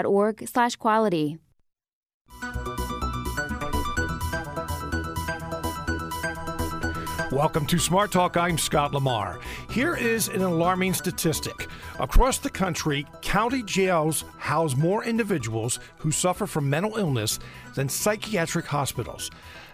org slash quality. Welcome to Smart Talk. I'm Scott Lamar. Here is an alarming statistic. Across the country, county jails house more individuals who suffer from mental illness than psychiatric hospitals.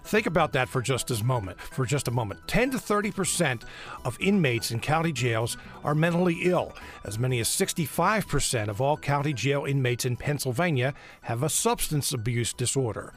Think about that for just a moment. For just a moment, 10 to 30 percent of inmates in county jails are mentally ill. As many as 65 percent of all county jail inmates in Pennsylvania have a substance abuse disorder.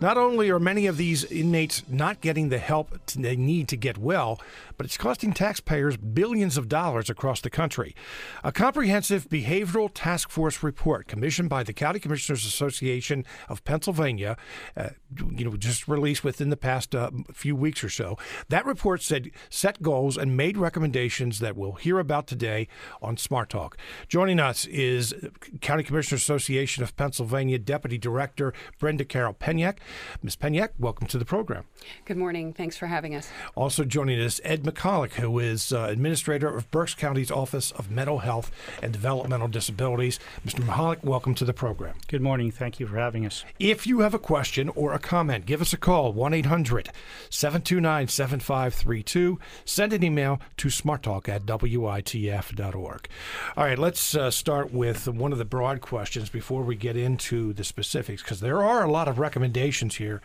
Not only are many of these inmates not getting the help they need to get well, but it's costing taxpayers billions of dollars across the country. A comprehensive behavioral task force report commissioned by the County Commissioners Association of Pennsylvania, uh, you know, just released within the past uh, few weeks or so. That report said set goals and made recommendations that we'll hear about today on Smart Talk. Joining us is County Commissioners Association of Pennsylvania Deputy Director Brinda Carroll Penyak. Ms. Penyak, welcome to the program. Good morning. Thanks for having us. Also joining us, Ed Michalik, who is uh, Administrator of Berks County's Office of Mental Health and Developmental Disabilities. Mr. Michalik, welcome to the program. Good morning. Thank you for having us. If you have a question or a comment, give us a call, 1 800 729 7532. Send an email to smarttalk at witf.org. All right, let's uh, start with one of the broad questions before we get into the specifics, because there are a lot of recommendations here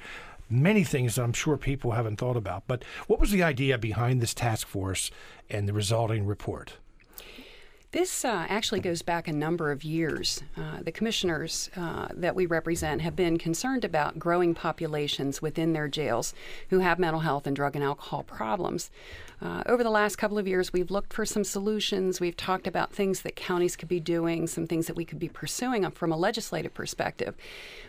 many things that I'm sure people haven't thought about. But what was the idea behind this task force and the resulting report? This uh, actually goes back a number of years. Uh, the commissioners uh, that we represent have been concerned about growing populations within their jails who have mental health and drug and alcohol problems. Uh, over the last couple of years, we've looked for some solutions. We've talked about things that counties could be doing, some things that we could be pursuing from a legislative perspective.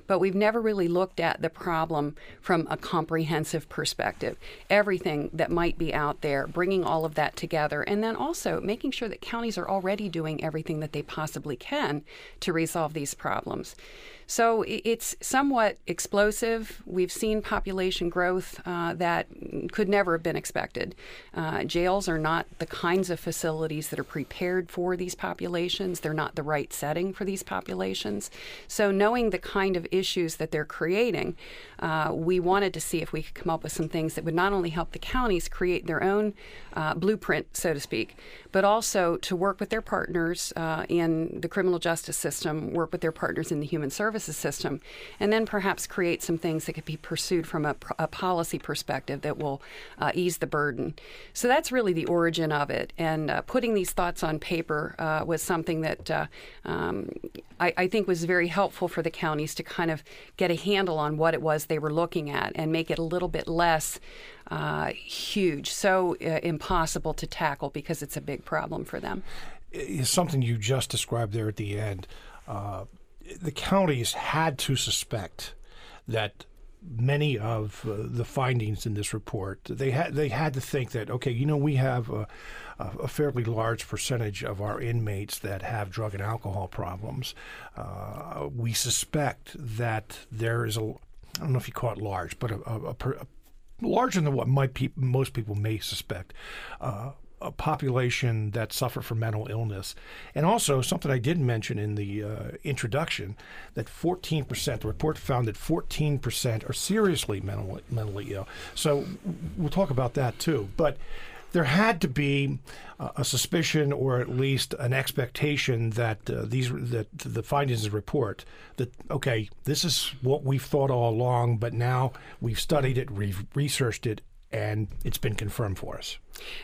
But we've never really looked at the problem from a comprehensive perspective. Everything that might be out there, bringing all of that together, and then also making sure that counties are already doing everything that they possibly can to resolve these problems. So it's somewhat explosive. We've seen population growth uh, that could never have been expected. Uh, jails are not the kinds of facilities that are prepared for these populations. They're not the right setting for these populations. So knowing the kind of issues that they're creating, uh, we wanted to see if we could come up with some things that would not only help the counties create their own uh, blueprint, so to speak, but also to work with their partners uh, in the criminal justice system, work with their partners in the human services services system, and then perhaps create some things that could be pursued from a, a policy perspective that will uh, ease the burden. So that's really the origin of it. And uh, putting these thoughts on paper uh, was something that uh, um, I, I, think was very helpful for the counties to kind of get a handle on what it was they were looking at and make it a little bit less. Uh, huge, so uh, impossible to tackle because it's a big problem for them. It's something you just described there at the end. Uh, the counties had to suspect that many of uh, the findings in this report they had they had to think that okay you know we have a, a fairly large percentage of our inmates that have drug and alcohol problems. Uh, we suspect that there is a I don't know if you call it large but a, a, a larger than what might pe- most people may suspect uh, a population that suffer from mental illness. And also, something I did mention in the uh, introduction that 14%, the report found that 14% are seriously mentally, mentally ill. So we'll talk about that too. But there had to be a suspicion or at least an expectation that uh, these that the findings of the report that okay this is what we've thought all along but now we've studied it we've researched it and it's been confirmed for us.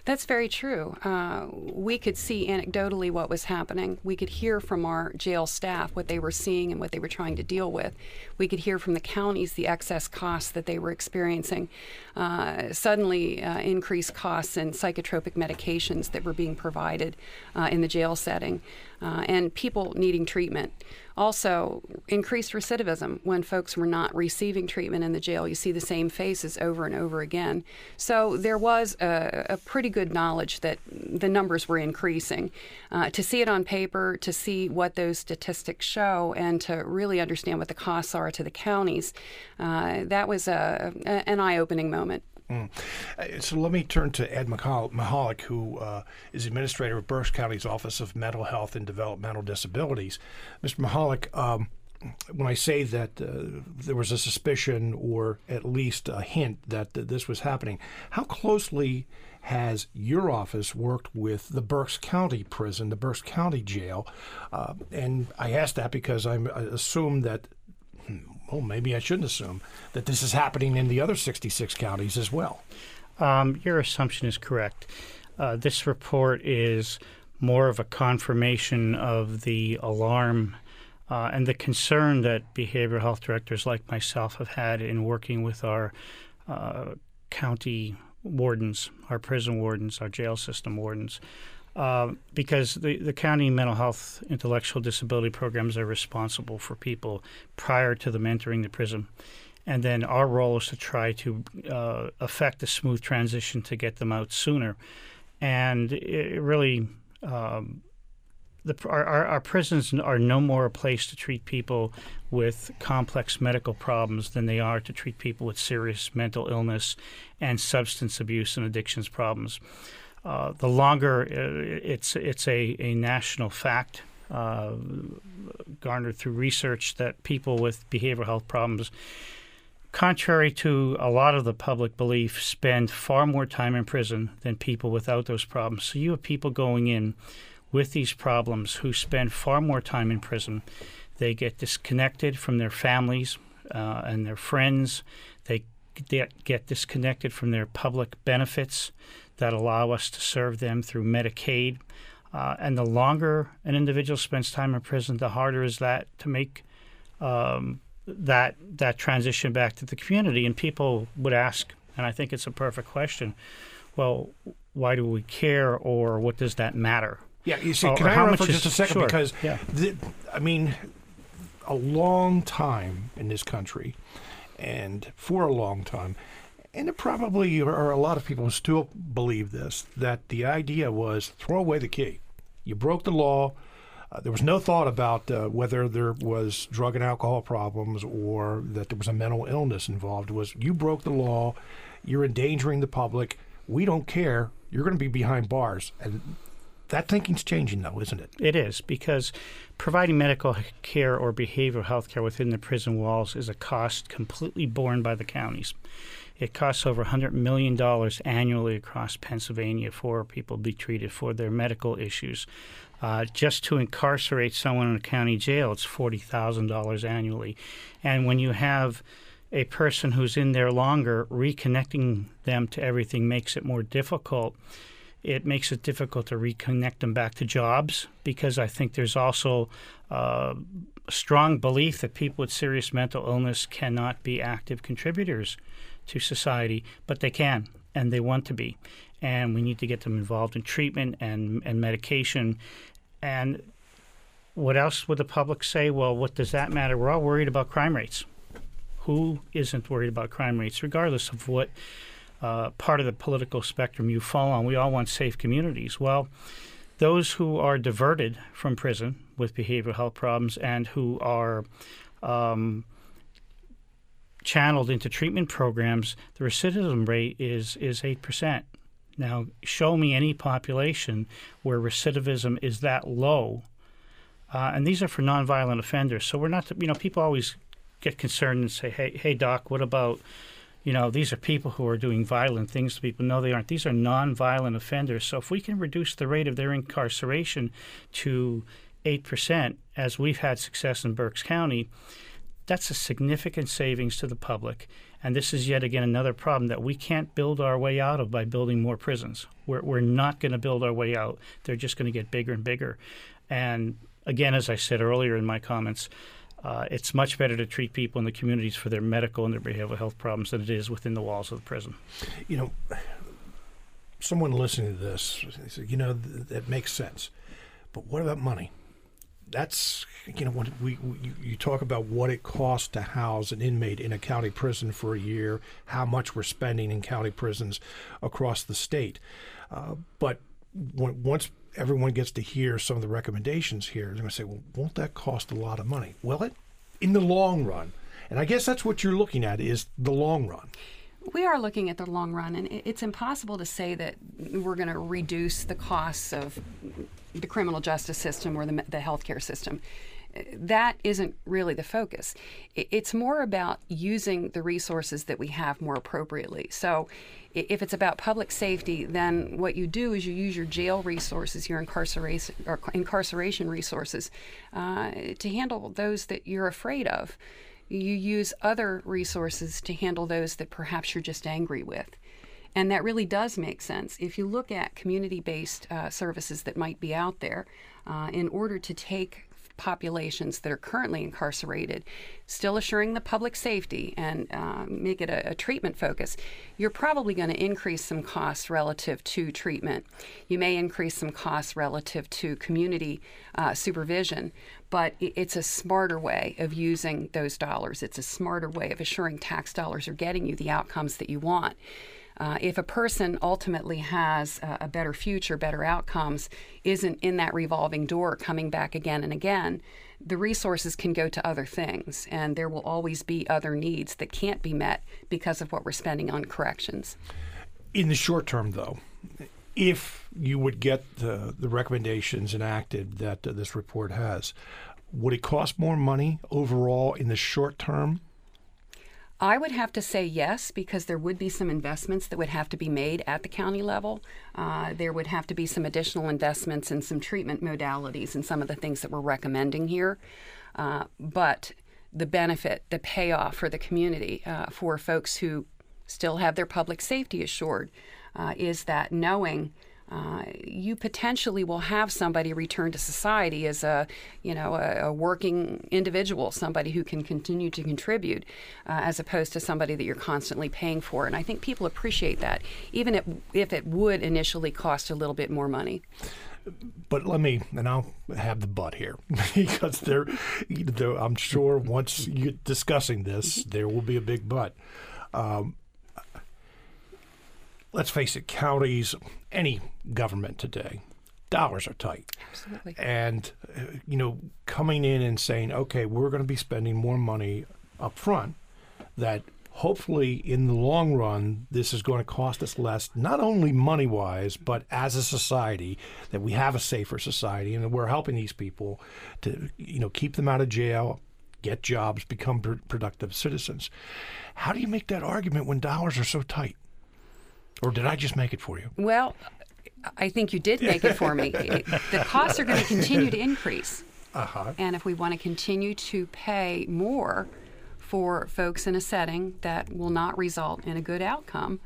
That's very true. Uh, we could see anecdotally what was happening. We could hear from our jail staff what they were seeing and what they were trying to deal with. We could hear from the counties the excess costs that they were experiencing, uh, suddenly uh, increased costs in psychotropic medications that were being provided uh, in the jail setting, uh, and people needing treatment. Also, increased recidivism when folks were not receiving treatment in the jail. You see the same faces over and over again. So there was a, a pretty good knowledge that the numbers were increasing. Uh, to see it on paper, to see what those statistics show, and to really understand what the costs are to the counties, uh, that was a, a, an eye opening moment. Mm. Uh, so let me turn to Ed Michalik, who uh, is administrator of Berks County's Office of Mental Health and Developmental Disabilities. Mr. Michalik, um, when I say that uh, there was a suspicion or at least a hint that, that this was happening, how closely has your office worked with the Berks County prison, the Berks County jail? Uh, and I ask that because I assume that well, maybe I shouldn't assume that this is happening in the other 66 counties as well. Um, your assumption is correct. Uh, this report is more of a confirmation of the alarm uh, and the concern that behavioral health directors like myself have had in working with our uh, county wardens, our prison wardens, our jail system wardens, uh, because the, the county mental health intellectual disability programs are responsible for people prior to them entering the prison. And then our role is to try to uh, affect a smooth transition to get them out sooner. And it really, um, the, our, our, prisons are no more a place to treat people with complex medical problems than they are to treat people with serious mental illness and substance abuse and addictions problems. Uh, the longer uh, it's it's a, a national fact uh, garnered through research that people with behavioral health problems, contrary to a lot of the public belief, spend far more time in prison than people without those problems. So you have people going in with these problems who spend far more time in prison. They get disconnected from their families uh, and their friends. They get disconnected from their public benefits that allow us to serve them through Medicaid. Uh, and the longer an individual spends time in prison, the harder is that to make um, that that transition back to the community. And people would ask, and I think it's a perfect question. Well, why do we care, or what does that matter? Yeah, you see, or, can or I interrupt for just a second sure, because yeah. the, I mean, a long time in this country, and for a long time, and it probably are a lot of people who still believe this that the idea was throw away the key. You broke the law. Uh, there was no thought about uh, whether there was drug and alcohol problems or that there was a mental illness involved. It was you broke the law, you're endangering the public. We don't care. You're going to be behind bars, and that thinking's changing, though, isn't it? It is because providing medical care or behavioral health care within the prison walls is a cost completely borne by the counties. It costs over $100 million annually across Pennsylvania for people to be treated for their medical issues. Uh, just to incarcerate someone in a county jail, it's $40,000 annually. And when you have a person who's in there longer, reconnecting them to everything makes it more difficult. It makes it difficult to reconnect them back to jobs because I think there's also uh, a strong belief that people with serious mental illness cannot be active contributors to society, but they can and they want to be. And we need to get them involved in treatment and, and medication. And what else would the public say? Well, what does that matter? We're all worried about crime rates. Who isn't worried about crime rates, regardless of what uh, part of the political spectrum you fall on? We all want safe communities. Well, those who are diverted from prison with behavioral health problems and who are um, channeled into treatment programs, the recidivism rate is is eight percent. Now, show me any population where recidivism is that low, uh, and these are for nonviolent offenders. So we're not, you know, people always get concerned and say, "Hey, hey, doc, what about?" You know, these are people who are doing violent things to people. No, they aren't. These are nonviolent offenders. So if we can reduce the rate of their incarceration to 8%, as we've had success in Berks County, that's a significant savings to the public. And this is yet again another problem that we can't build our way out of by building more prisons. We're, we're not going to build our way out. They're just going to get bigger and bigger. And again, as I said earlier in my comments, uh, it's much better to treat people in the communities for their medical and their behavioral health problems than it is within the walls of the prison. You know, someone listening to this, you know, that makes sense. But what about money? That's you know when we, we, you talk about what it costs to house an inmate in a county prison for a year, how much we're spending in county prisons across the state, uh, but when, once everyone gets to hear some of the recommendations here, they're going to say, well, won't that cost a lot of money? Will it? In the long run, and I guess that's what you're looking at is the long run. We are looking at the long run, and it's impossible to say that we're going to reduce the costs of the criminal justice system or the, the healthcare system. That isn't really the focus. It's more about using the resources that we have more appropriately. So, if it's about public safety, then what you do is you use your jail resources, your incarceration incarceration resources, uh, to handle those that you're afraid of you use other resources to handle those that perhaps you're just angry with. And that really does make sense. If you look at community based uh, services that might be out there, uh, in order to take populations that are currently incarcerated, still assuring the public safety and uh, make it a, a, treatment focus, you're probably going to increase some costs relative to treatment. You may increase some costs relative to community uh, supervision, but it's a smarter way of using those dollars. It's a smarter way of assuring tax dollars are getting you the outcomes that you want. Uh, if a person ultimately has a, a better future, better outcomes, isn't in that revolving door coming back again and again, the resources can go to other things, and there will always be other needs that can't be met because of what we're spending on corrections. In the short term, though, if you would get the, the recommendations enacted that uh, this report has, would it cost more money overall in the short term I would have to say yes, because there would be some investments that would have to be made at the county level. Uh, there would have to be some additional investments in some treatment modalities and some of the things that we're recommending here. Uh, but the benefit, the payoff for the community, uh, for folks who still have their public safety assured, uh, is that knowing uh, you potentially will have somebody return to society as a, you know, a, a working individual, somebody who can continue to contribute, uh, as opposed to somebody that you're constantly paying for. And I think people appreciate that, even if, if it would initially cost a little bit more money but let me, and I'll have the butt here because there, I'm sure once you're discussing this, there will be a big but. Um, let's face it, counties, any government today, dollars are tight. Absolutely. And, uh, you know, coming in and saying, okay, we're going to be spending more money up front, that hopefully in the long run, this is going to cost us less, not only money wise, but as a society, that we have a safer society and we're helping these people to, you know, keep them out of jail, get jobs, become pr- productive citizens. How do you make that argument when dollars are so tight? Or did I just make it for you? Well, I think you did make it for me. the costs are going to continue to increase. Uh-huh. And if we want to continue to pay more for folks in a setting that will not result in a good outcome,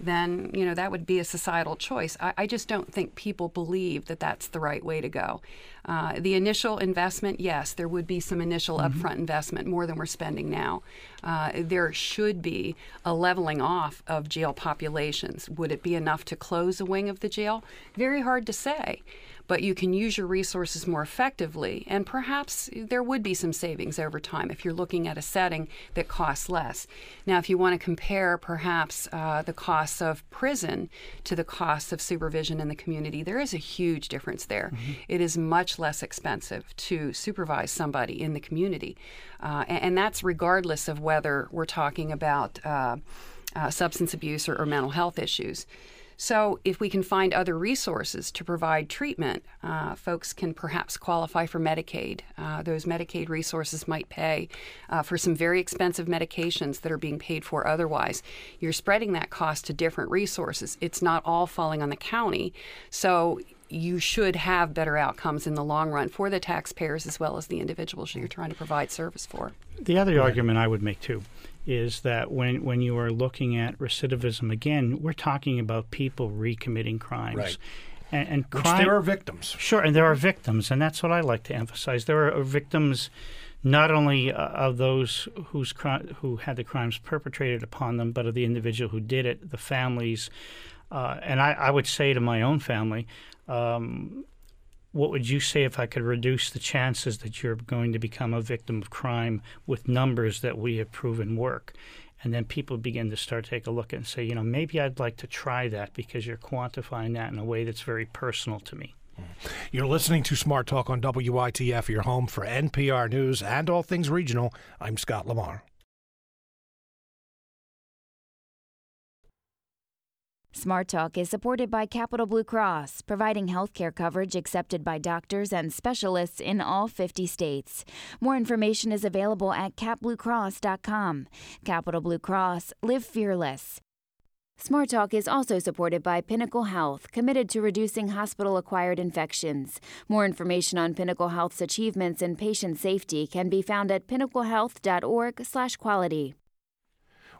then you know that would be a societal choice. I, I, just don't think people believe that that's the right way to go. Uh, the initial investment, yes, there would be some initial mm-hmm. upfront investment, more than we're spending now. Uh, there should be a leveling off of jail populations. Would it be enough to close a wing of the jail? Very hard to say but you can use your resources more effectively. And perhaps there would be some savings over time if you're looking at a setting that costs less. Now, if you want to compare perhaps uh, the costs of prison to the costs of supervision in the community, there is a huge difference there. Mm-hmm. It is much less expensive to supervise somebody in the community. Uh, and, and, that's regardless of whether we're talking about uh, uh substance abuse or, or mental health issues. So, if we can find other resources to provide treatment, uh, folks can perhaps qualify for Medicaid. Uh, those Medicaid resources might pay uh, for some very expensive medications that are being paid for otherwise. You're spreading that cost to different resources. It's not all falling on the county. So, you should have better outcomes in the long run for the taxpayers as well as the individuals you're trying to provide service for. The other argument I would make too is that when, when you are looking at recidivism again, we're talking about people recommitting crimes. Right. And, and crime, there are victims. Sure, and there are victims, and that's what I like to emphasize. There are victims not only uh, of those whose cri- who had the crimes perpetrated upon them, but of the individual who did it, the families. Uh, and I, I, would say to my own family, um, what would you say if I could reduce the chances that you're going to become a victim of crime with numbers that we have proven work? And then people begin to start take a look and say, you know, maybe I'd like to try that because you're quantifying that in a way that's very personal to me. Hmm. You're listening to Smart Talk on WITF, your home for NPR News and all things regional. I'm Scott Lamar. Smart Talk is supported by Capital Blue Cross, providing healthcare coverage accepted by doctors and specialists in all 50 states. More information is available at capbluecross.com. Capital Blue Cross, live fearless. Smart Talk is also supported by Pinnacle Health, committed to reducing hospital acquired infections. More information on Pinnacle Health's achievements in patient safety can be found at pinnaclehealth.org/quality.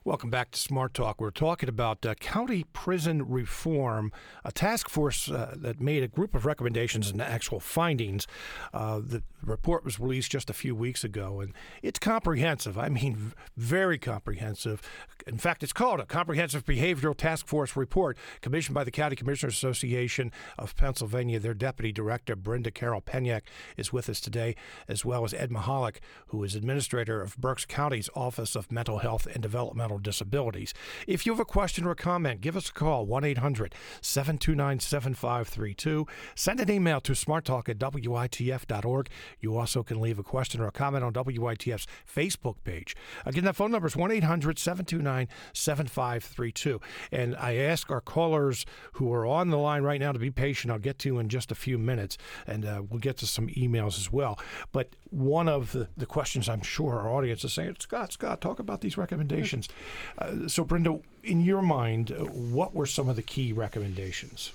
Welcome back to Smart Talk. We're talking about uh, county prison reform, a task force uh, that made a group of recommendations and actual findings. Uh, the report was released just a few weeks ago, and it's comprehensive. I mean, very comprehensive. In fact, it's called a Comprehensive Behavioral Task Force Report, commissioned by the County Commissioners Association of Pennsylvania. Their deputy director, Brinda Carroll Penyak, is with us today, as well as Ed Michalik, who is administrator of Berks County's Office of Mental Health and Developmental Disabilities. If you have a question or a comment, give us a call, 1 800 729 7532. Send an email to smarttalk at witf.org. You also can leave a question or a comment on WITF's Facebook page. Again, that phone number is 1 800 729 7532. And I ask our callers who are on the line right now to be patient. I'll get to you in just a few minutes, and uh, we'll get to some emails as well. But one of the, the questions I'm sure our audience is saying, Scott, Scott, talk about these recommendations. Uh, so, Brinda, in your mind, uh, what were some of the key recommendations?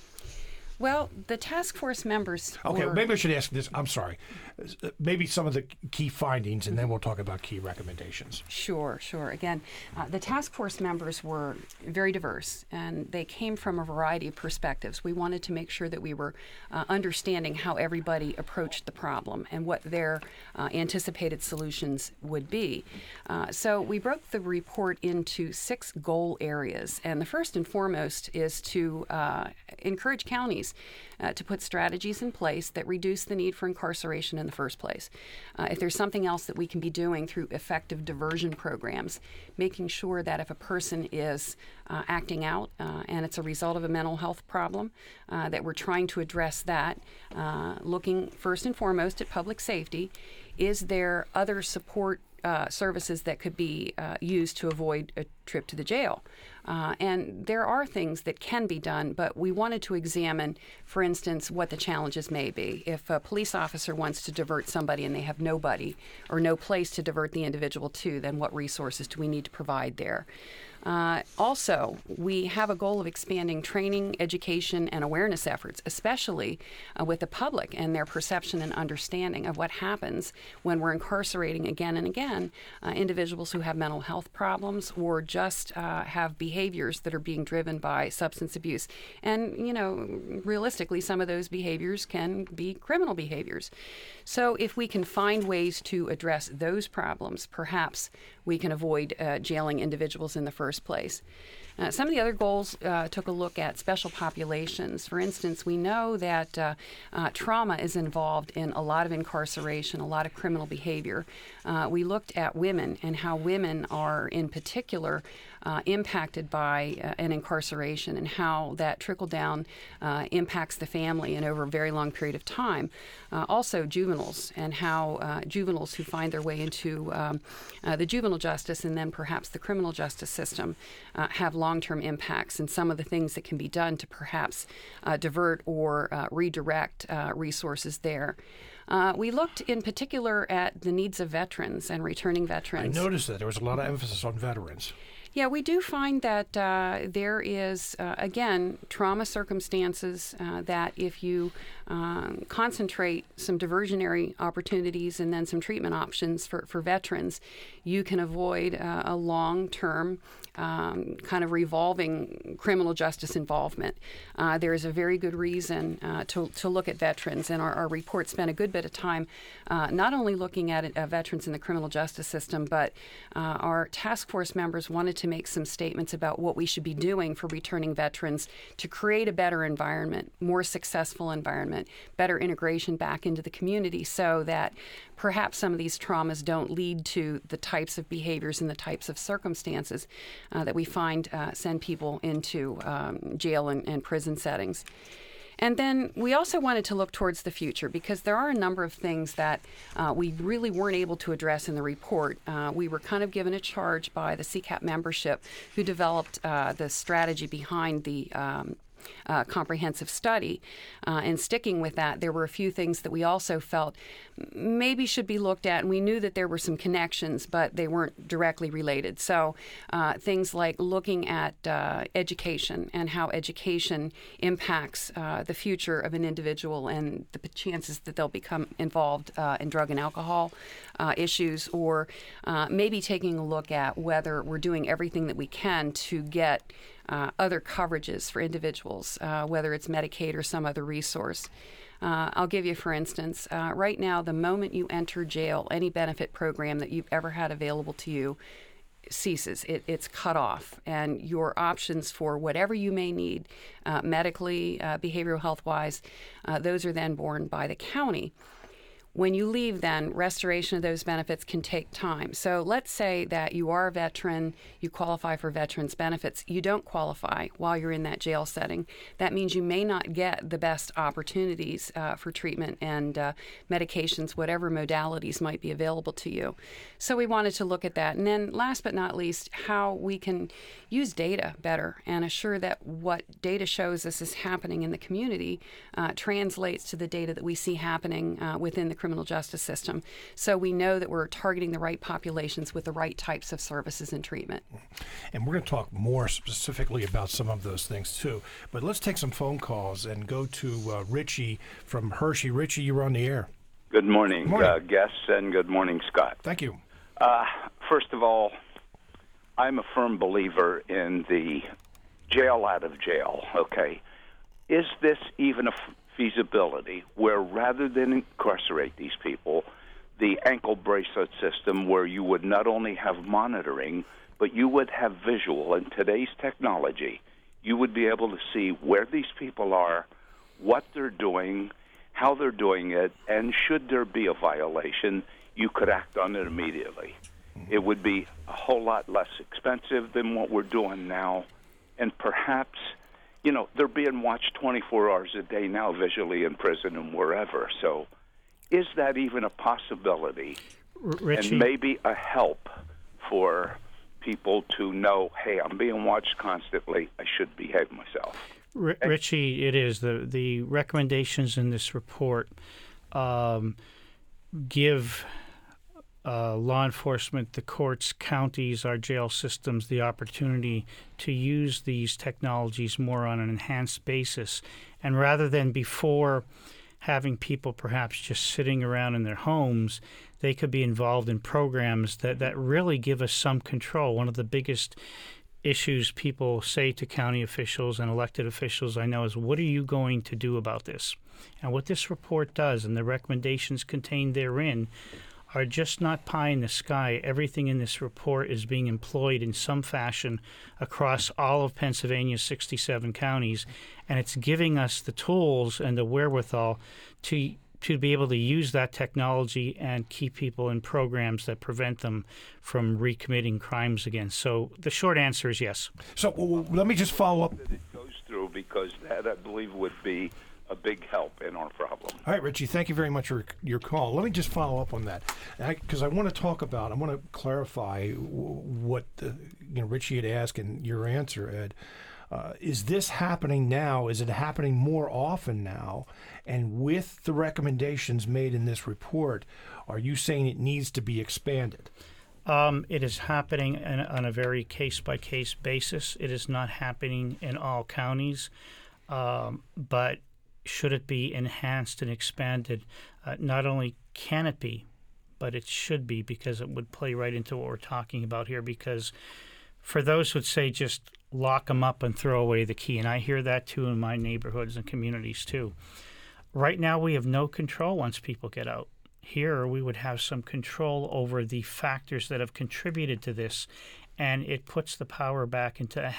Well, the task force members. Okay, were, maybe I should ask this. I'm sorry. Uh, Maybe some of the key findings, and then we'll talk about key recommendations. Sure, sure. Again, uh, the task force members were very diverse and they came from a variety of perspectives. We wanted to make sure that we were uh, understanding how everybody approached the problem and what their uh, anticipated solutions would be. Uh, so we broke the report into six goal areas. And the first and foremost is to uh, encourage counties uh, to put strategies in place that reduce the need for incarceration in the first place. Uh, if there's something else that we can be doing through effective diversion programs, making sure that if a person is uh, acting out uh, and it's a result of a mental health problem, uh, that we're trying to address that, uh, looking first and foremost at public safety. Is there other support uh, services that could be uh, used to avoid a trip to the jail. Uh, and there are things that can be done, but we wanted to examine, for instance, what the challenges may be. If a police officer wants to divert somebody and they have nobody or no place to divert the individual to, then what resources do we need to provide there? Uh, also, we have a goal of expanding training, education, and awareness efforts, especially uh, with the public and their perception and understanding of what happens when we're incarcerating again and again uh, individuals who have mental health problems or just uh, have behaviors that are being driven by substance abuse. And, you know, realistically, some of those behaviors can be criminal behaviors. So, if we can find ways to address those problems, perhaps we can avoid uh, jailing individuals in the first place. Uh, some of the other goals uh, took a look at special populations. For instance, we know that uh, uh trauma is involved in a lot of incarceration, a lot of criminal behavior. Uh, we looked at women and how women are, in particular, uh, impacted by uh, an incarceration and how that trickle down uh, impacts the family and over a very long period of time. Uh, also, juveniles and how uh, juveniles who find their way into um, the juvenile justice and then perhaps the criminal justice system have long term impacts and some of the things that can be done to perhaps divert or redirect resources there. Uh, we looked in particular at the needs of veterans and returning veterans. I noticed that there was a lot of emphasis on veterans. Yeah, we do find that uh, there is, uh, again, trauma circumstances uh, that if you um, concentrate some diversionary opportunities and then some treatment options for, for veterans, you can avoid uh, a long term um, kind of revolving criminal justice involvement. Uh, there is a very good reason uh, to, to look at veterans, and our, our report spent a good bit of time uh, not only looking at uh, veterans in the criminal justice system, but uh, our task force members wanted to make some statements about what we should be doing for returning veterans to create a better environment, more successful environment, better integration back into the community so that perhaps some of these traumas don't lead to the types of behaviors and the types of circumstances uh, that we find uh, send people into um, jail and, and, prison settings. And then we also wanted to look towards the future because there are a number of things that uh, we really weren't able to address in the report. Uh, we were kind of given a charge by the CCAP membership who developed uh, the strategy behind the um, uh, comprehensive study. Uh, and sticking with that, there were a few things that we also felt maybe should be looked at. And we knew that there were some connections, but they weren't directly related. So uh, things like looking at uh, education and how education impacts uh, the future of an individual and the chances that they'll become involved uh, in drug and alcohol issues, or maybe taking a look at whether we're doing everything that we can to get uh, other coverages for individuals, uh, whether it's Medicaid or some other resource. Uh, I'll give you, for instance, uh, right now, the moment you enter jail, any benefit program that you've ever had available to you ceases. It, it's cut off, and your options for whatever you may need, uh, medically, uh, behavioral health wise, those are then borne by the county. When you leave, then restoration of those benefits can take time. So let's say that you are a veteran, you qualify for veterans benefits, you don't qualify while you're in that jail setting. That means you may not get the best opportunities uh, for treatment and uh, medications, whatever modalities might be available to you. So we wanted to look at that. And then, last but not least, how we can use data better and assure that what data shows us is happening in the community uh, translates to the data that we see happening uh, within the criminal justice system. So we know that we're targeting the right populations with the right types of services and treatment. And we're going to talk more specifically about some of those things too. But let's take some phone calls and go to uh, Richie from Hershey. Richie, you're on the air. Good morning, Good morning. Uh, guests, and good morning, Scott. Thank you. Uh, first of all, I'm a firm believer in the jail out of jail. Okay, is this even a f- feasibility where rather than incarcerate these people, the ankle bracelet system where you would not only have monitoring, but you would have visual in today's technology, you would be able to see where these people are, what they're doing, how they're doing it, and should there be a violation, you could act on it immediately. It would be a whole lot less expensive than what we're doing now, and perhaps you know, they're being watched 24 hours a day now visually in prison and wherever. So, is that even a possibility? Richie, and maybe a help for people to know, hey, I'm being watched constantly. I should behave myself. R- Richie, it is the the recommendations in this report um, give uh, law enforcement, the courts, counties, our jail systems the opportunity to use these technologies more on an enhanced basis. And rather than before having people perhaps just sitting around in their homes, they could be involved in programs that, that really give us some control. One of the biggest issues people say to county officials and elected officials I know is what are you going to do about this? And what this report does and the recommendations contained therein are just not pie in the sky. Everything in this report is being employed in some fashion across all of Pennsylvania's 67 counties, and it's giving us the tools and the wherewithal to to be able to use that technology and keep people in programs that prevent them from recommitting crimes again. So the short answer is yes. So well, let me just follow up. That it goes through because that I believe would be a big help in our problem. All right, Richie, thank you very much for your call. Let me just follow up on that because I, I, want to talk about, I want to clarify what the, you know Richie had asked and your answer, Ed. Uh, is this happening now? Is it happening more often now? And with the recommendations made in this report, are you saying it needs to be expanded? Um, it is happening in, on a very case by case basis. It is not happening in all counties, um, but should it be enhanced and expanded? Uh, not only can it be, but it should be because it would play right into what we're talking about here. Because for those who'd say just lock them up and throw away the key, and I hear that too in my neighborhoods and communities too. Right now, we have no control once people get out. Here, we would have some control over the factors that have contributed to this and it puts the power back into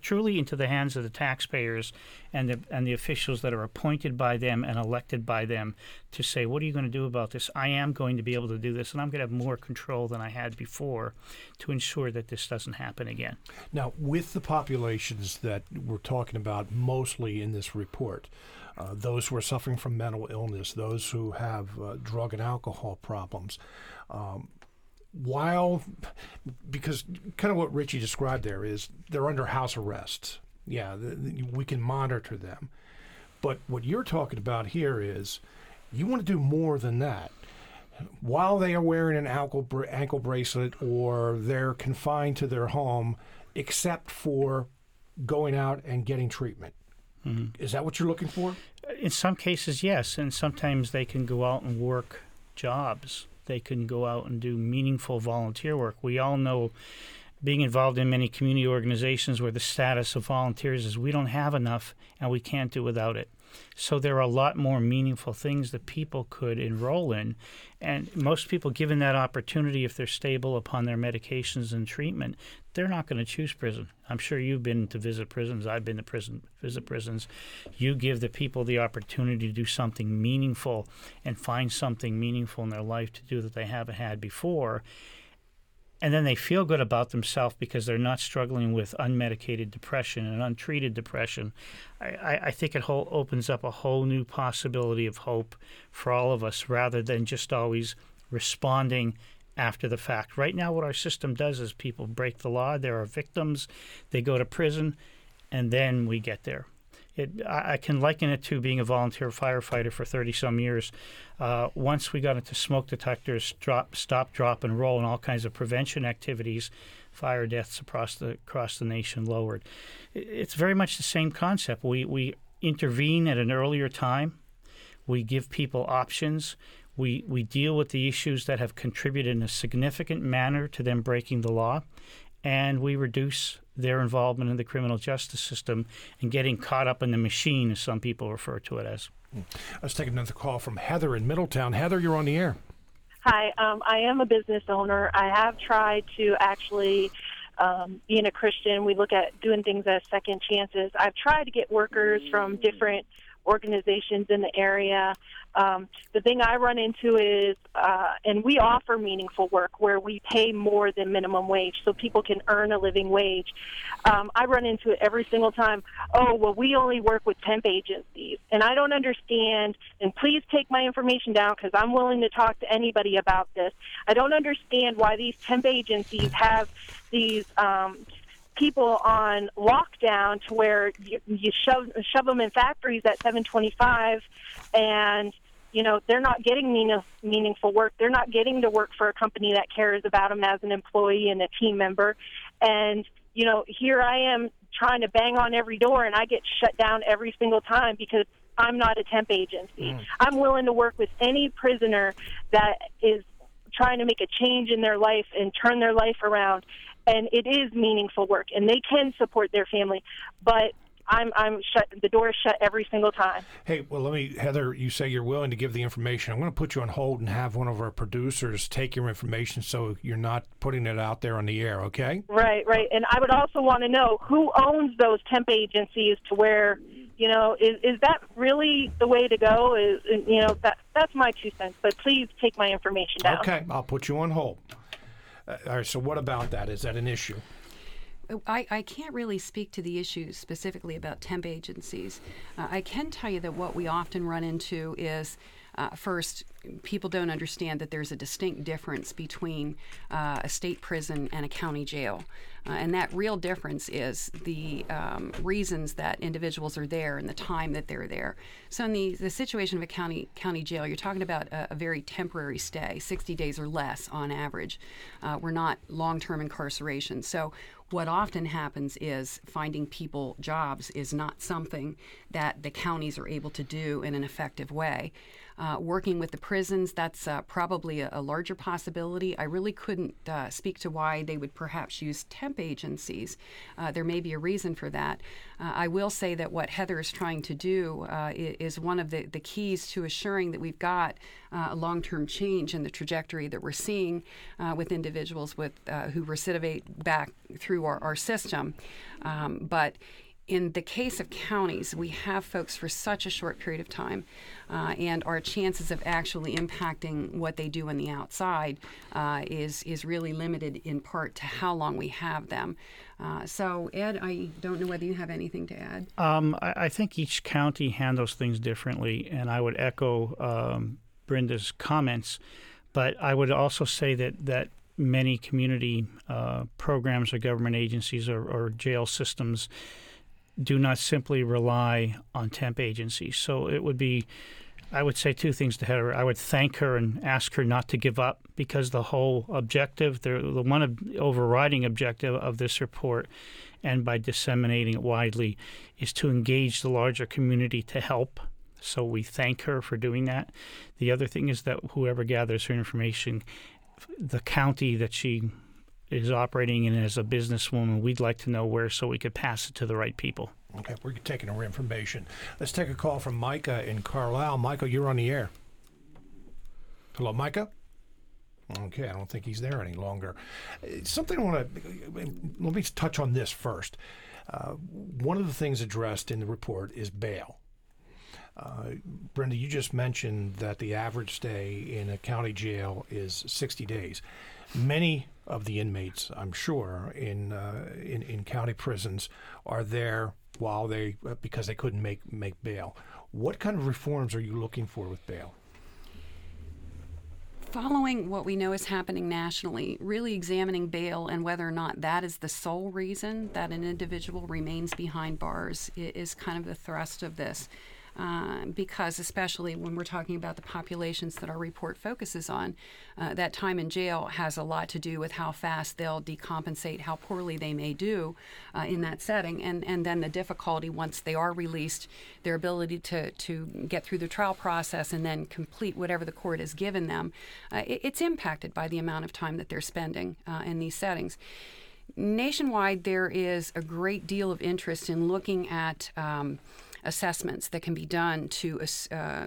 truly into the hands of the taxpayers and the and the officials that are appointed by them and elected by them to say, what are you going to do about this? I am going to be able to do this, and I'm going to have more control than I had before to ensure that this doesn't happen again. Now, with the populations that we're talking about mostly in this report. uh, those who are suffering from mental illness, those who have uh, drug and alcohol problems. Um, while, because kind of what Richie described there is they're under house arrest. Yeah, the, the, we can monitor them. But what you're talking about here is you want to do more than that. While they are wearing an ankle, ankle bracelet or they're confined to their home, except for going out and getting treatment. Mm-hmm. Is that what you're looking for? In some cases, yes. And sometimes they can go out and work jobs. They can go out and do meaningful volunteer work. We all know being involved in many community organizations where the status of volunteers is we don't have enough and we can't do without it. So there are a lot more meaningful things that people could enroll in. And most people, given that opportunity, if they're stable upon their medications and treatment, they're not going to choose prison. I'm sure you've been to visit prisons. I've been to prison, visit prisons. You give the people the opportunity to do something meaningful and find something meaningful in their life to do that they haven't had before and then they feel good about themselves because they're not struggling with unmedicated depression and untreated depression. I, I think it whole, opens up a whole new possibility of hope for all of us rather than just always responding after the fact. Right now, what our system does is people break the law, there are victims, they go to prison, and then we get there. It, I, can liken it to being a volunteer firefighter for 30 some years. Uh, once we got into smoke detectors, drop, stop, drop, and roll, and all kinds of prevention activities, fire deaths across the across the nation lowered. It's very much the same concept. We we intervene at an earlier time. We give people options. We we deal with the issues that have contributed in a significant manner to them breaking the law, and we reduce their involvement in the criminal justice system and getting caught up in the machine, as some people refer to it as. Let's take another call from Heather in Middletown. Heather, you're on the air. Hi, um, I am a business owner. I have tried to actually, um, being a Christian, we look at doing things as second chances. I've tried to get workers from different organizations in the area. Um, the thing I run into is, uh, and we offer meaningful work where we pay more than minimum wage so people can earn a living wage. Um, I run into it every single time. Oh, well, we only work with temp agencies. And I don't understand, and please take my information down because I'm willing to talk to anybody about this. I don't understand why these temp agencies have these um, people on lockdown to where you, you shove shove them in factories at 725 and you know they're not getting mean, meaningful work. They're not getting to work for a company that cares about them as an employee and a team member. And you know here i am trying to bang on every door and i get shut down every single time because i'm not a temp agency. Mm. i'm willing to work with any prisoner that is trying to make a change in their life and turn their life around and it is meaningful work, and they can support their family, but I'm I'm shut. The door is shut every single time. Hey, well, let me, Heather. You say you're willing to give the information. I'm going to put you on hold and have one of our producers take your information, so you're not putting it out there on the air. Okay? Right, right. And I would also want to know who owns those temp agencies to where. You know, is is that really the way to go? Is you know that that's my two cents. But please take my information down. Okay, I'll put you on hold. Uh, all right, so what about that? Is that an issue? I, I can't really speak to the issues specifically about temp agencies. Uh, I can tell you that what we often run into is uh, first, people don't understand that there's a distinct difference between uh, a state prison and a county jail. Uh, and that real difference is the um, reasons that individuals are there and the time that they're there. So, in the, the situation of a county county jail, you're talking about a, a very temporary stay, 60 days or less on average. Uh, we're not long term incarceration. So, what often happens is finding people jobs is not something that the counties are able to do in an effective way. Uh, working with the prisons, that's uh, probably a, a, larger possibility. I really couldn't uh, speak to why they would perhaps use temp agencies. Uh, there may be a reason for that. Uh, I will say that what Heather is trying to do is one of the, the keys to assuring that we've got a long term change in the trajectory that we're seeing with individuals with who recidivate back through our, our system. Um, but in the case of counties, we have folks for such a short period of time, uh, and our chances of actually impacting what they do on the outside uh, is is really limited in part to how long we have them. Uh, so, Ed, I don't know whether you have anything to add. Um, I, I, think each county handles things differently, and I would echo um, Brinda's comments, but I would also say that that many community uh, programs or government agencies or, or jail systems do not simply rely on temp agencies. So it would be, I would say two things to Heather. I would thank her and ask her not to give up because the whole objective, the, the one overriding objective of this report, and by disseminating it widely, is to engage the larger community to help. So we thank her for doing that. The other thing is that whoever gathers her information, the county that she is operating in as a businesswoman, we'd like to know where so we could pass it to the right people. Okay, we're taking our information. Let's take a call from Micah in Carlisle. Michael, you're on the air. Hello, Micah? Okay, I don't think he's there any longer. Something I want to let me touch on this first. Uh, one of the things addressed in the report is bail. Uh, Brinda, you just mentioned that the average stay in a county jail is 60 days. Many of the inmates, I'm sure, in uh, in, in county prisons are there while they uh, because they couldn't make make bail. What kind of reforms are you looking for with bail? Following what we know is happening nationally, really examining bail and whether or not that is the sole reason that an individual remains behind bars is kind of the thrust of this. Um, because especially when we're talking about the populations that our report focuses on, uh, that time in jail has a lot to do with how fast they'll decompensate, how poorly they may do uh, in that setting, and, and then the difficulty once they are released, their ability to, to get through the trial process and then complete whatever the court has given them. Uh, it, it's impacted by the amount of time that they're spending uh, in these settings nationwide, there is a great deal of interest in looking at um, assessments that can be done to uh,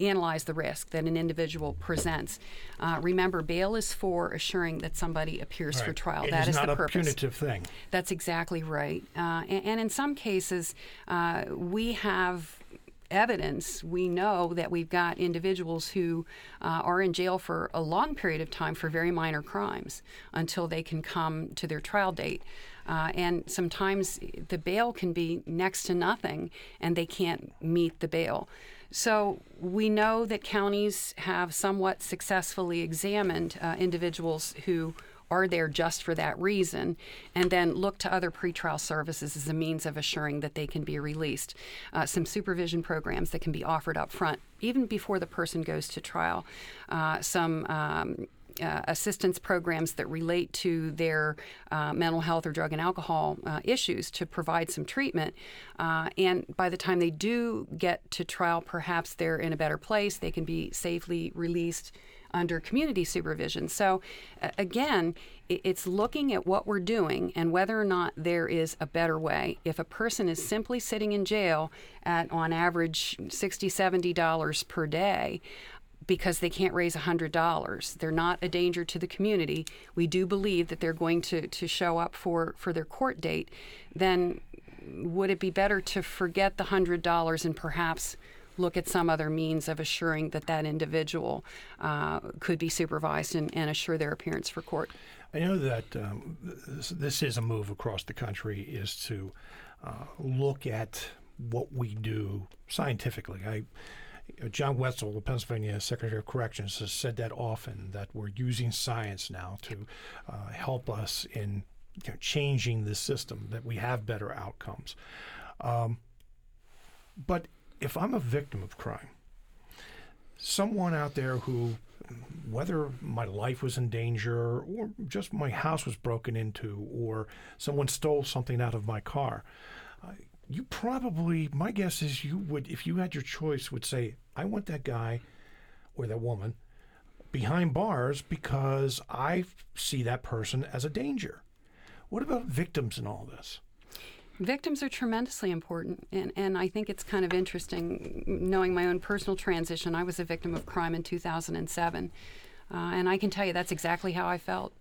analyze the risk that an individual presents. Uh, remember, bail is for assuring that somebody appears right. for trial. It that is, is not the a purpose. punitive thing. That's exactly right. Uh, and, and, in some cases, uh, we have evidence, we know that we've got individuals who uh, are in jail for a long period of time for very minor crimes until they can come to their trial date. Uh, and sometimes the bail can be next to nothing and they can't meet the bail. So we know that counties have somewhat successfully examined uh, individuals who are there just for that reason, and then look to other pretrial services as a means of assuring that they can be released. Uh, some supervision programs that can be offered up front, even before the person goes to trial. Uh, some um, uh, assistance programs that relate to their uh, mental health or drug and alcohol uh, issues to provide some treatment. Uh, and by the time they do get to trial, perhaps they're in a better place. They can be safely released under community supervision. So, again, it's looking at what we're doing and whether or not there is a better way. If a person is simply sitting in jail at, on average, $60, $70 per day, because they can't raise $100. They're not a danger to the community. We do believe that they're going to, to show up for, for their court date. Then would it be better to forget the $100 and perhaps look at some other means of assuring that that individual uh, could be supervised and, and, assure their appearance for court? I know that um, this, this, is a move across the country is to uh, look at what we do scientifically. I John Wetzel, the Pennsylvania Secretary of Corrections, has said that often that we're using science now to uh, help us in you know, changing the system, that we have better outcomes. Um, but if I'm a victim of crime, someone out there who, whether my life was in danger or just my house was broken into or someone stole something out of my car, you probably, my guess is you would, if you had your choice, would say, I want that guy or that woman behind bars because I see that person as a danger. What about victims in all this? Victims are tremendously important, and, and I think it's kind of interesting knowing my own personal transition. I was a victim of crime in 2007, uh, and I can tell you that's exactly how I felt.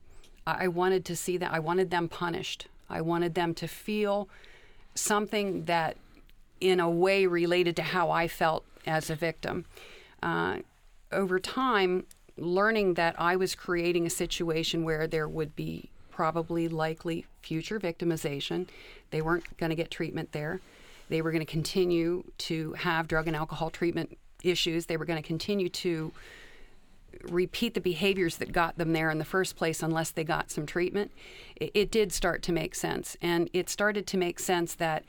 I, I wanted to see that, I wanted them punished. I wanted them to feel something that, in a way, related to how I felt as a victim. Uh, over time, learning that I was creating a situation where there would be probably likely future victimization. They weren't going to get treatment there. They were going to continue to have drug and alcohol treatment issues. They were going to continue to repeat the behaviors that got them there in the first place unless they got some treatment. It, it did start to make sense. And it started to make sense that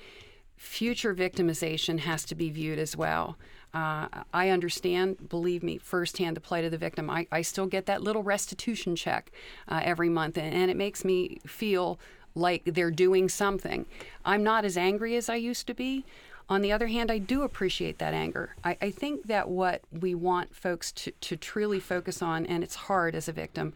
future victimization has to be viewed as well. Uh, I understand, believe me, firsthand the plight of the victim. I, I still get that little restitution check uh, every month, and, and it makes me feel like they're doing something. I'm not as angry as I used to be. On the other hand, I do appreciate that anger. I, I think that what we want folks to, to truly focus on, and it's hard as a victim,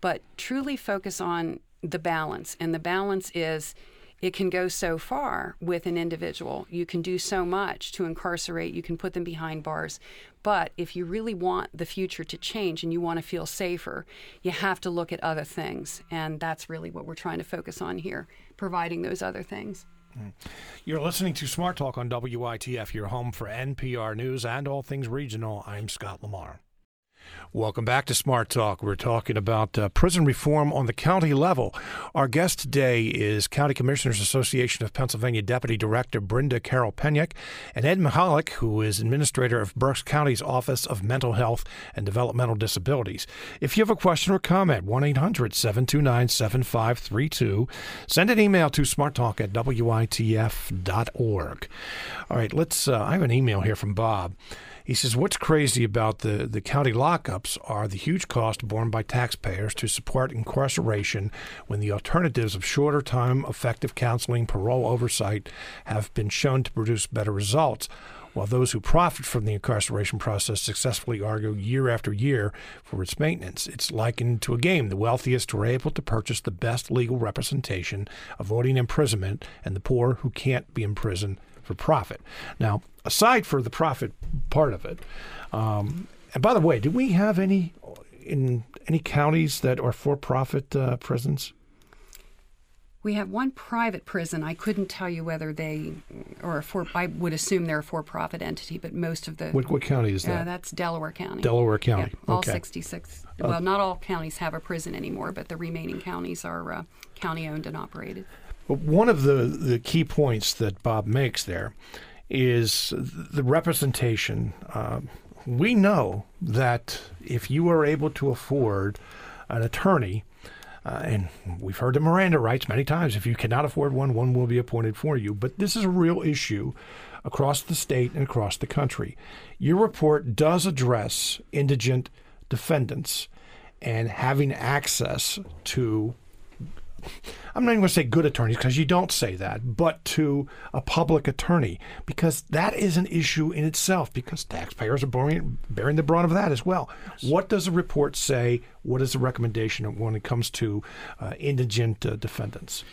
but truly focus on the balance. And the balance is it can go so far with an individual. You can do so much to incarcerate, you can put them behind bars. But if you really want the future to change and you want to feel safer, you have to look at other things. And that's really what we're trying to focus on here, providing those other things. Mm. You're listening to Smart Talk on WITF, your home for NPR News and all things regional. I'm Scott Lamar. Welcome back to Smart Talk. We're talking about uh, prison reform on the county level. Our guest today is County Commissioners Association of Pennsylvania Deputy Director Brinda Carroll Penyak and Ed Michalik, who is administrator of Berks County's Office of Mental Health and Developmental Disabilities. If you have a question or comment, 1 800 729 7532. Send an email to smarttalk at witf.org. All right, let's. Uh, I have an email here from Bob. He says, What's crazy about the, the county lockups are the huge cost borne by taxpayers to support incarceration when the alternatives of shorter time, effective counseling, parole oversight have been shown to produce better results while those who profit from the incarceration process successfully argue year after year for its maintenance. It's likened to a game. The wealthiest are able to purchase the best legal representation, avoiding imprisonment, and the poor who can't be imprisoned for profit. Now, aside for the profit part of it, um, and by the way, do we have any in any counties that are for-profit uh, prisons? We have one private prison. I couldn't tell you whether they or for. I would assume they're a for-profit entity, but most of the. What, what county is that? Uh, that's Delaware County. Delaware County. Yeah, all okay. 66. Uh, well, not all counties have a prison anymore, but the remaining counties are uh, county-owned and operated. One of the, the key points that Bob makes there is the representation. Uh, we know that if you are able to afford an attorney, uh, and we've heard the Miranda rights many times. If you cannot afford one, one will be appointed for you. But this is a real issue across the state and across the country. Your report does address indigent defendants and having access to I'm not even going to say good attorneys because you don't say that, but to a public attorney because that is an issue in itself because taxpayers are bearing, bearing the brunt of that as well. Yes. What does the report say? What is the recommendation when it comes to uh, indigent uh, defendants?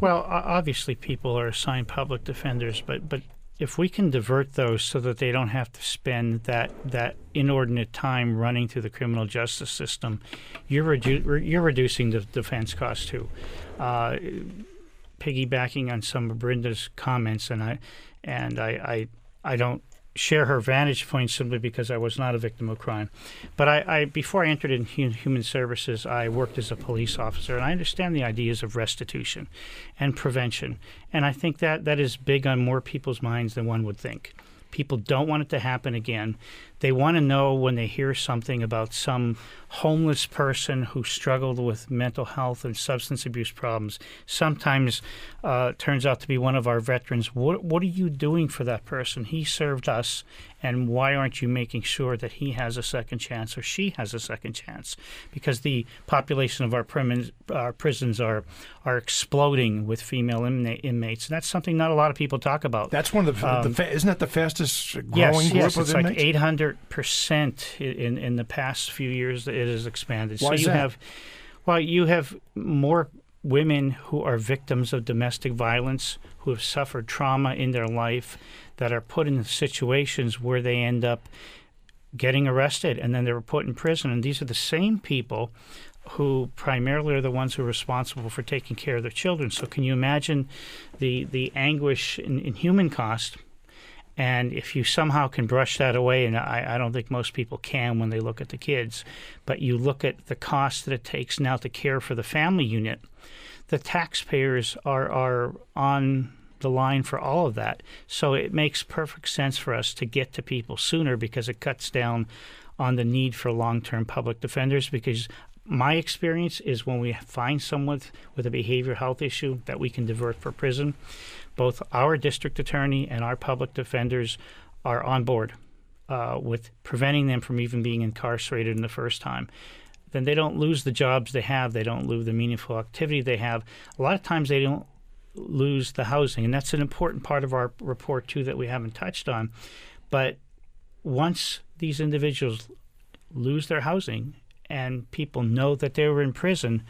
Well, obviously, people are assigned public defenders, but but if we can divert those so that they don't have to spend that that inordinate time running through the criminal justice system, you're redu- you're reducing the defense cost too. Uh, piggybacking on some of Brinda's comments, and I and I, I I don't share her vantage point simply because I was not a victim of crime. But I, I before I entered in human services, I worked as a police officer, and I understand the ideas of restitution and prevention. And I think that that is big on more people's minds than one would think. People don't want it to happen again. They want to know when they hear something about some homeless person who struggled with mental health and substance abuse problems. Sometimes uh, turns out to be one of our veterans. What what are you doing for that person? He served us, and why aren't you making sure that he has a second chance or she has a second chance? Because the population of our, prim- our prisons are are exploding with female inmates, and that's something not a lot of people talk about. That's one of the, um, the fa- isn't that the fastest growing yes, group yes, of it's inmates? like 800 percent in in the past few years. It has expanded. Why so you that? have, well, you have more women who are victims of domestic violence who have suffered trauma in their life that are put in situations where they end up getting arrested and then they're put in prison. And these are the same people who primarily are the ones who are responsible for taking care of their children. So, can you imagine the the anguish in, in human cost? And if you somehow can brush that away, and I, I, don't think most people can when they look at the kids, but you look at the cost that it takes now to care for the family unit, the taxpayers are, are on the line for all of that. So it makes perfect sense for us to get to people sooner because it cuts down on the need for long term public defenders because my experience is when we find someone with, with a behavioral health issue that we can divert for prison, both our district attorney and our public defenders are on board uh, with preventing them from even being incarcerated in the first time. Then they don't lose the jobs they have, they don't lose the meaningful activity they have. A lot of times they don't lose the housing, and that's an important part of our report too that we haven't touched on. But once these individuals lose their housing and people know that they were in prison,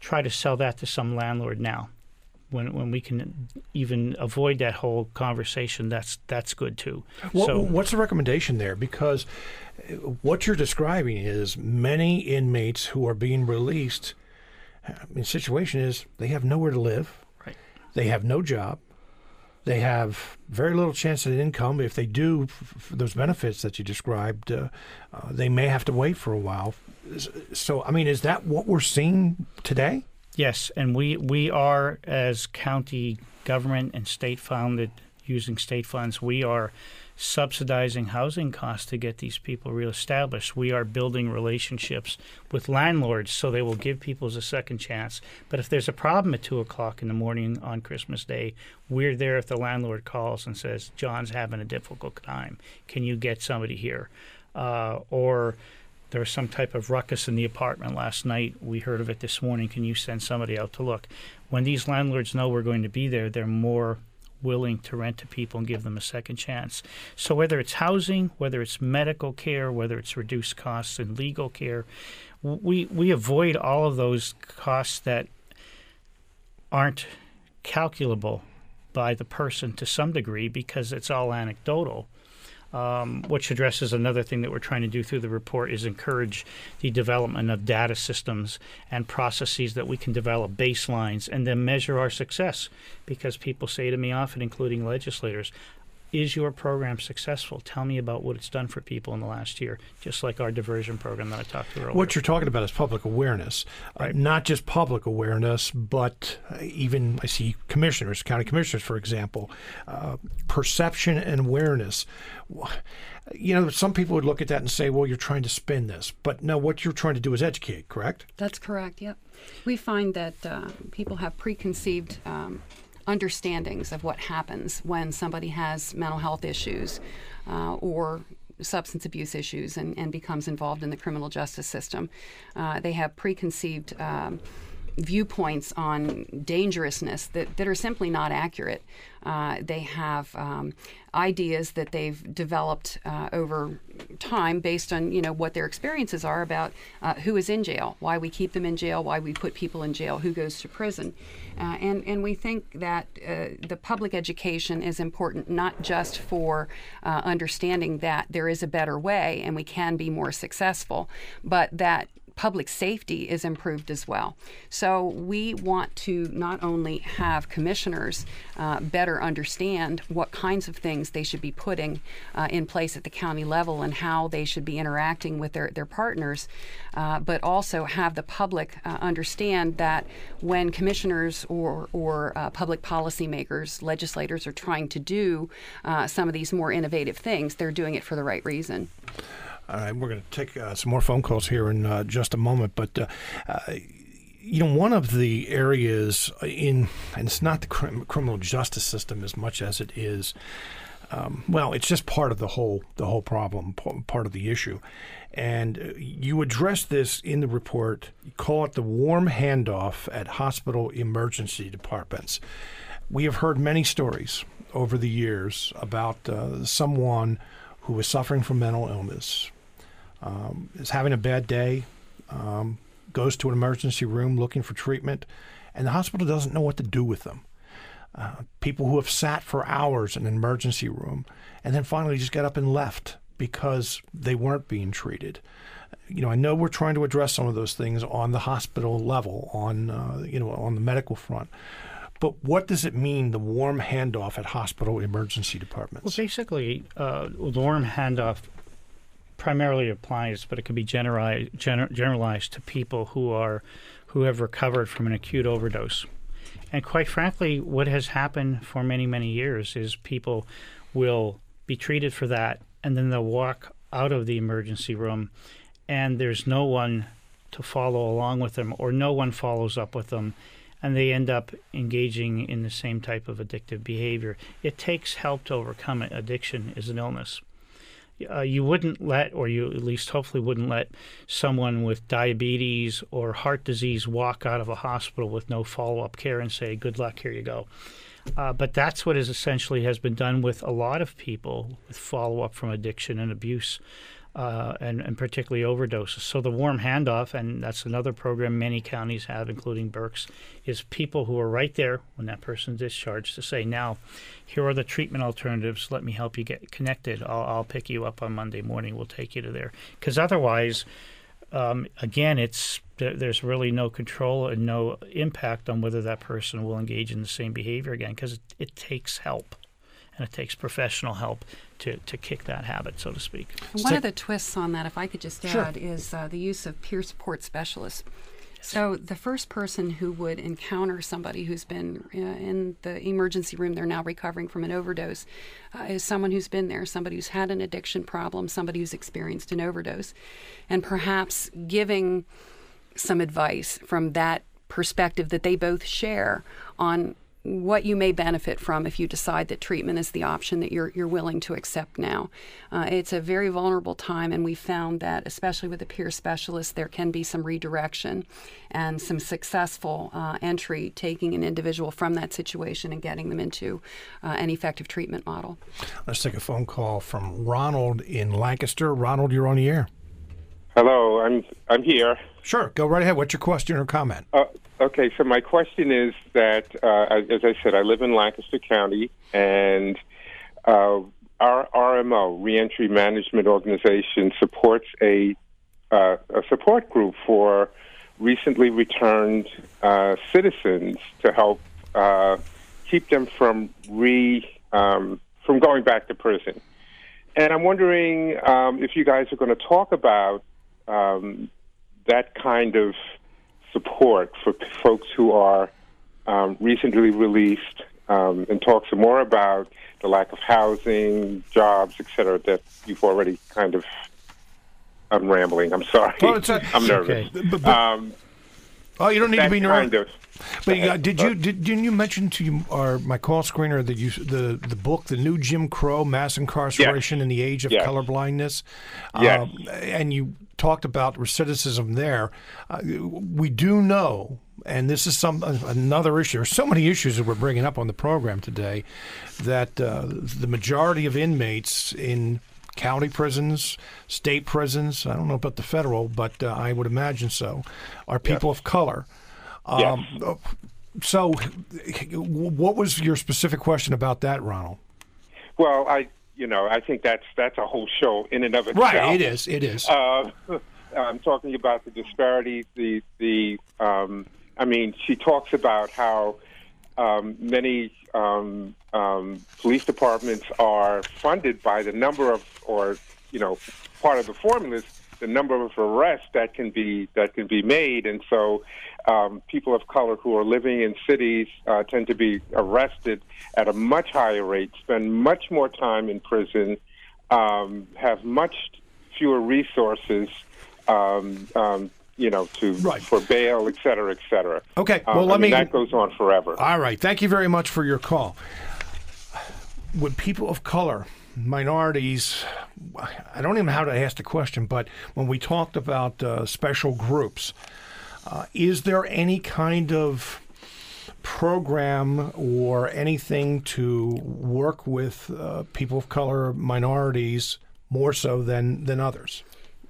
try to sell that to some landlord now. When, when we can even avoid that whole conversation, that's that's good too. What, so, what's the recommendation there? Because what you're describing is many inmates who are being released. I mean, the situation is they have nowhere to live. Right. They have no job. They have very little chance at income. If they do, those benefits that you described, uh, uh, they may have to wait for a while. So, I mean, is that what we're seeing today? Yes, and we, we are, as county government and state funded, using state funds, we are subsidizing housing costs to get these people reestablished. We are building relationships with landlords so they will give people a second chance. But if there's a problem at two o'clock in the morning on Christmas Day, we're there if the landlord calls and says, John's having a difficult time. Can you get somebody here? Uh, or there was some type of ruckus in the apartment last night. We heard of it this morning. Can you send somebody out to look? When these landlords know we're going to be there, they're more willing to rent to people and give them a second chance. So whether it's housing, whether it's medical care, whether it's reduced costs in legal care, we we avoid all of those costs that aren't calculable by the person to some degree because it's all anecdotal um, which addresses another thing that we're trying to do through the report is encourage the development of data systems and processes that we can develop baselines and then measure our success. Because people say to me often including legislators is your program successful? Tell me about what it's done for people in the last year, just like our diversion program that I talked to earlier. What you're talking about is public awareness, uh, right. uh, not just public awareness, but uh, even I see commissioners, county commissioners, for example, uh, perception and awareness. You know, some people would look at that and say, well, you're trying to spin this. But no, what you're trying to do is educate, correct? That's correct, yep. We find that uh, people have preconceived um, understandings of what happens when somebody has mental health issues uh, or substance abuse issues and, and, becomes involved in the criminal justice system. Uh, they have preconceived um, viewpoints on dangerousness that, that are simply not accurate. Uh, they have um, ideas that they've developed uh, over time based on you know what their experiences are about uh, who is in jail, why we keep them in jail, why we put people in jail, who goes to prison, uh, and and we think that uh, the public education is important not just for understanding that there is a better way and we can be more successful, but that public safety is improved as well. So we want to not only have commissioners uh, better understand what kinds of things they should be putting uh, in place at the county level and how they should be interacting with their, their partners, uh, but also have the public uh, understand that when commissioners or, or uh, public policymakers, legislators are trying to do uh, some of these more innovative things, they're doing it for the right reason. All right, we're going to take uh, some more phone calls here in uh, just a moment, but. Uh, uh, you know, one of the areas in, and it's not the crim- criminal justice system as much as it is, um, well, it's just part of the whole the whole problem, part of the issue. And uh, you address this in the report. You call it the warm handoff at hospital emergency departments. We have heard many stories over the years about uh, someone who is suffering from mental illness, um, is having a bad day, um, goes to an emergency room looking for treatment, and the hospital doesn't know what to do with them. Uh, people who have sat for hours in an emergency room and then finally just got up and left because they weren't being treated. you know, I know we're trying to address some of those things on the hospital level, on uh, you know, on the medical front. But what does it mean, the warm handoff at hospital emergency departments? Well, basically, uh, the warm handoff primarily applies, but it can be generalized, gener- generalized to people who are who have recovered from an acute overdose. And quite frankly, what has happened for many, many years is people will be treated for that, and then they'll walk out of the emergency room, and there's no one to follow along with them, or no one follows up with them, and they end up engaging in the same type of addictive behavior. It takes help to overcome it. Addiction is an illness uh, you wouldn't let, or you at least hopefully wouldn't let, someone with diabetes or heart disease walk out of a hospital with no follow up care and say, good luck, here you go. Uh, but that's what is essentially has been done with a lot of people with follow up from addiction and abuse uh, and, and particularly overdoses. So the warm handoff, and that's another program many counties have, including Berks, is people who are right there when that person's discharged to say, now, here are the treatment alternatives. Let me help you get connected. I'll, I'll pick you up on Monday morning. We'll take you to there. Because otherwise, um, again, it's there, there's really no control and no impact on whether that person will engage in the same behavior again because it, it takes help and it takes professional help to, to kick that habit, so to speak. One of the twists on that, if I could just sure. add, is uh, the use of peer support specialists. So the first person who would encounter somebody who's been uh, in the emergency room, they're now recovering from an overdose, uh, is someone who's been there, somebody who's had an addiction problem, somebody who's experienced an overdose, and perhaps giving some advice from that perspective that they both share on what you may benefit from if you decide that treatment is the option that you're you're willing to accept now. Uh, it's a very vulnerable time, and we found that, especially with a peer specialist, there can be some redirection and some successful uh, entry, taking an individual from that situation and getting them into uh, an effective treatment model. Let's take a phone call from Ronald in Lancaster. Ronald, you're on the air. Hello, I'm I'm here. Sure, go right ahead. What's your question or comment? Uh, okay, so my question is that, uh, as I said, I live in Lancaster County, and uh, our RMO, Reentry Management Organization, supports a uh, a support group for recently returned uh, citizens to help uh, keep them from re um, from going back to prison. And I'm wondering um, if you guys are going to talk about um, that kind of support for p- folks who are um, recently released um, and talk some more about the lack of housing, jobs, et cetera, that you've already kind of. I'm rambling. I'm sorry. Well, it's a- I'm nervous. okay. But- but- Um, Oh, you don't need to be nervous. But uh, did you did, didn't you mention to you, our my call screener that you the the book the new Jim Crow mass incarceration in the age of Yes. colorblindness, Yes. Um, and you talked about recidivism there. Uh, we do know, and this is some another issue. There's so many issues that we're bringing up on the program today that uh, the majority of inmates in county prisons, state prisons. I don't know about the federal, but uh, I would imagine so. Are people of color. Um, So, what was your specific question about that, Ronald? Well, I, you know, I think that's that's a whole show in and of itself. Right, it is. It is. Uh, I'm talking about the disparities. The the um, I mean, she talks about how um, many um, um, police departments are funded by the number of, or you know, part of the formulas, the number of arrests that can be that can be made, and so um, people of color who are living in cities uh, tend to be arrested at a much higher rate, spend much more time in prison, um, have much fewer resources, um, um, you know, to Right. for bail, et cetera, et cetera. Okay, Um, well, let I mean, me- that goes on forever. All right. Thank you very much for your call. Would people of color, minorities, I don't even know how to ask the question, but when we talked about uh, special groups, uh, is there any kind of program or anything to work with uh, people of color, minorities, more so than, than others?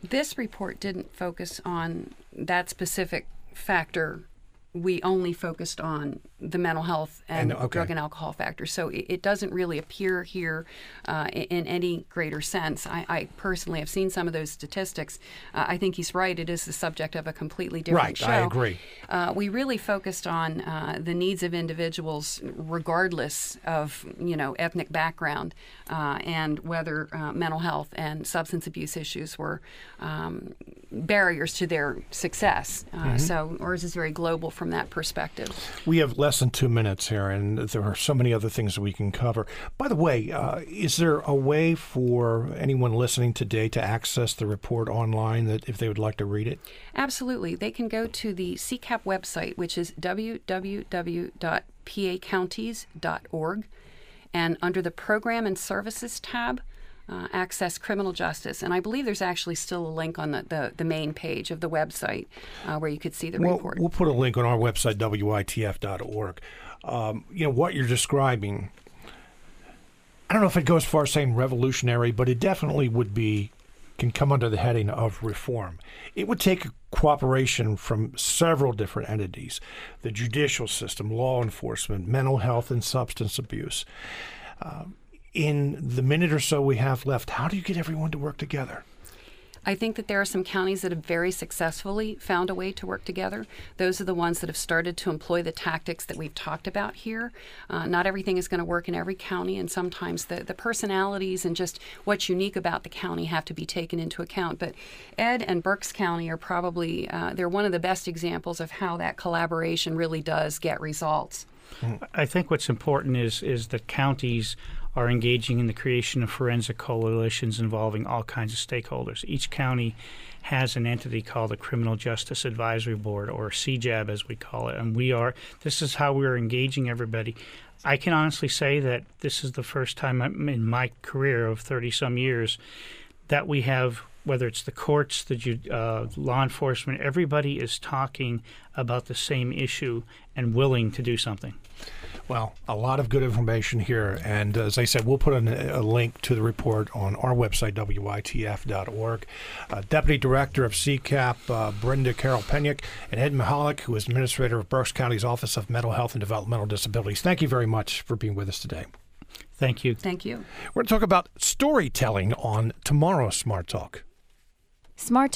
This report didn't focus on that specific factor. We only focused on the mental health and, And, okay. drug and alcohol factors. So it, it doesn't really appear here uh, in, in any greater sense. I, I personally have seen some of those statistics. Uh, I think he's right. It is the subject of a completely different Right, show. I agree. Uh, we really focused on uh, the needs of individuals, regardless of you know ethnic background, uh, and whether uh, mental health and substance abuse issues were um, barriers to their success. Uh, Mm-hmm. So ours is very global from that perspective. We have less than two minutes here, and there are so many other things we can cover. By the way, uh, is there a way for anyone listening today to access the report online that if they would like to read it? Absolutely. They can go to the CCAP website, which is www.pacounties.org, and under the Program and Services tab, uh, access criminal justice. And I believe there's actually still a link on the, the, the main page of the website uh, where you could see the Well, report. we'll put a link on our website, witf.org. Um, you know, what you're describing, I don't know if it goes far saying revolutionary, but it definitely would be, can come under the heading of reform. It would take cooperation from several different entities the judicial system, law enforcement, mental health, and substance abuse. Um, in the minute or so we have left, how do you get everyone to work together? I think that there are some counties that have very successfully found a way to work together. Those are the ones that have started to employ the tactics that we've talked about here. Uh, not everything is going to work in every county, and sometimes the, the personalities and just what's unique about the county have to be taken into account. But Ed and Berks County are probably uh, they're one of the best examples of how that collaboration really does get results. I think what's important is is that counties are engaging in the creation of forensic coalitions involving all kinds of stakeholders. Each county has an entity called the Criminal Justice Advisory Board, or CJAB as we call it, and we are. This is how we're engaging everybody. I can honestly say that this is the first time I'm- in my career of 30 some years that we have whether it's the courts, the uh, law enforcement, everybody is talking about the same issue and willing to do something. Well, a lot of good information here. And as I said, we'll put an, a link to the report on our website, WITF.org. Uh, Deputy Director of CCAP, uh, Brinda Carroll Penyak, and Ed Michalik, who is Administrator of Berks County's Office of Mental Health and Developmental Disabilities. Thank you very much for being with us today. Thank you. Thank you. We're going to talk about storytelling on tomorrow's Smart Talk. Smart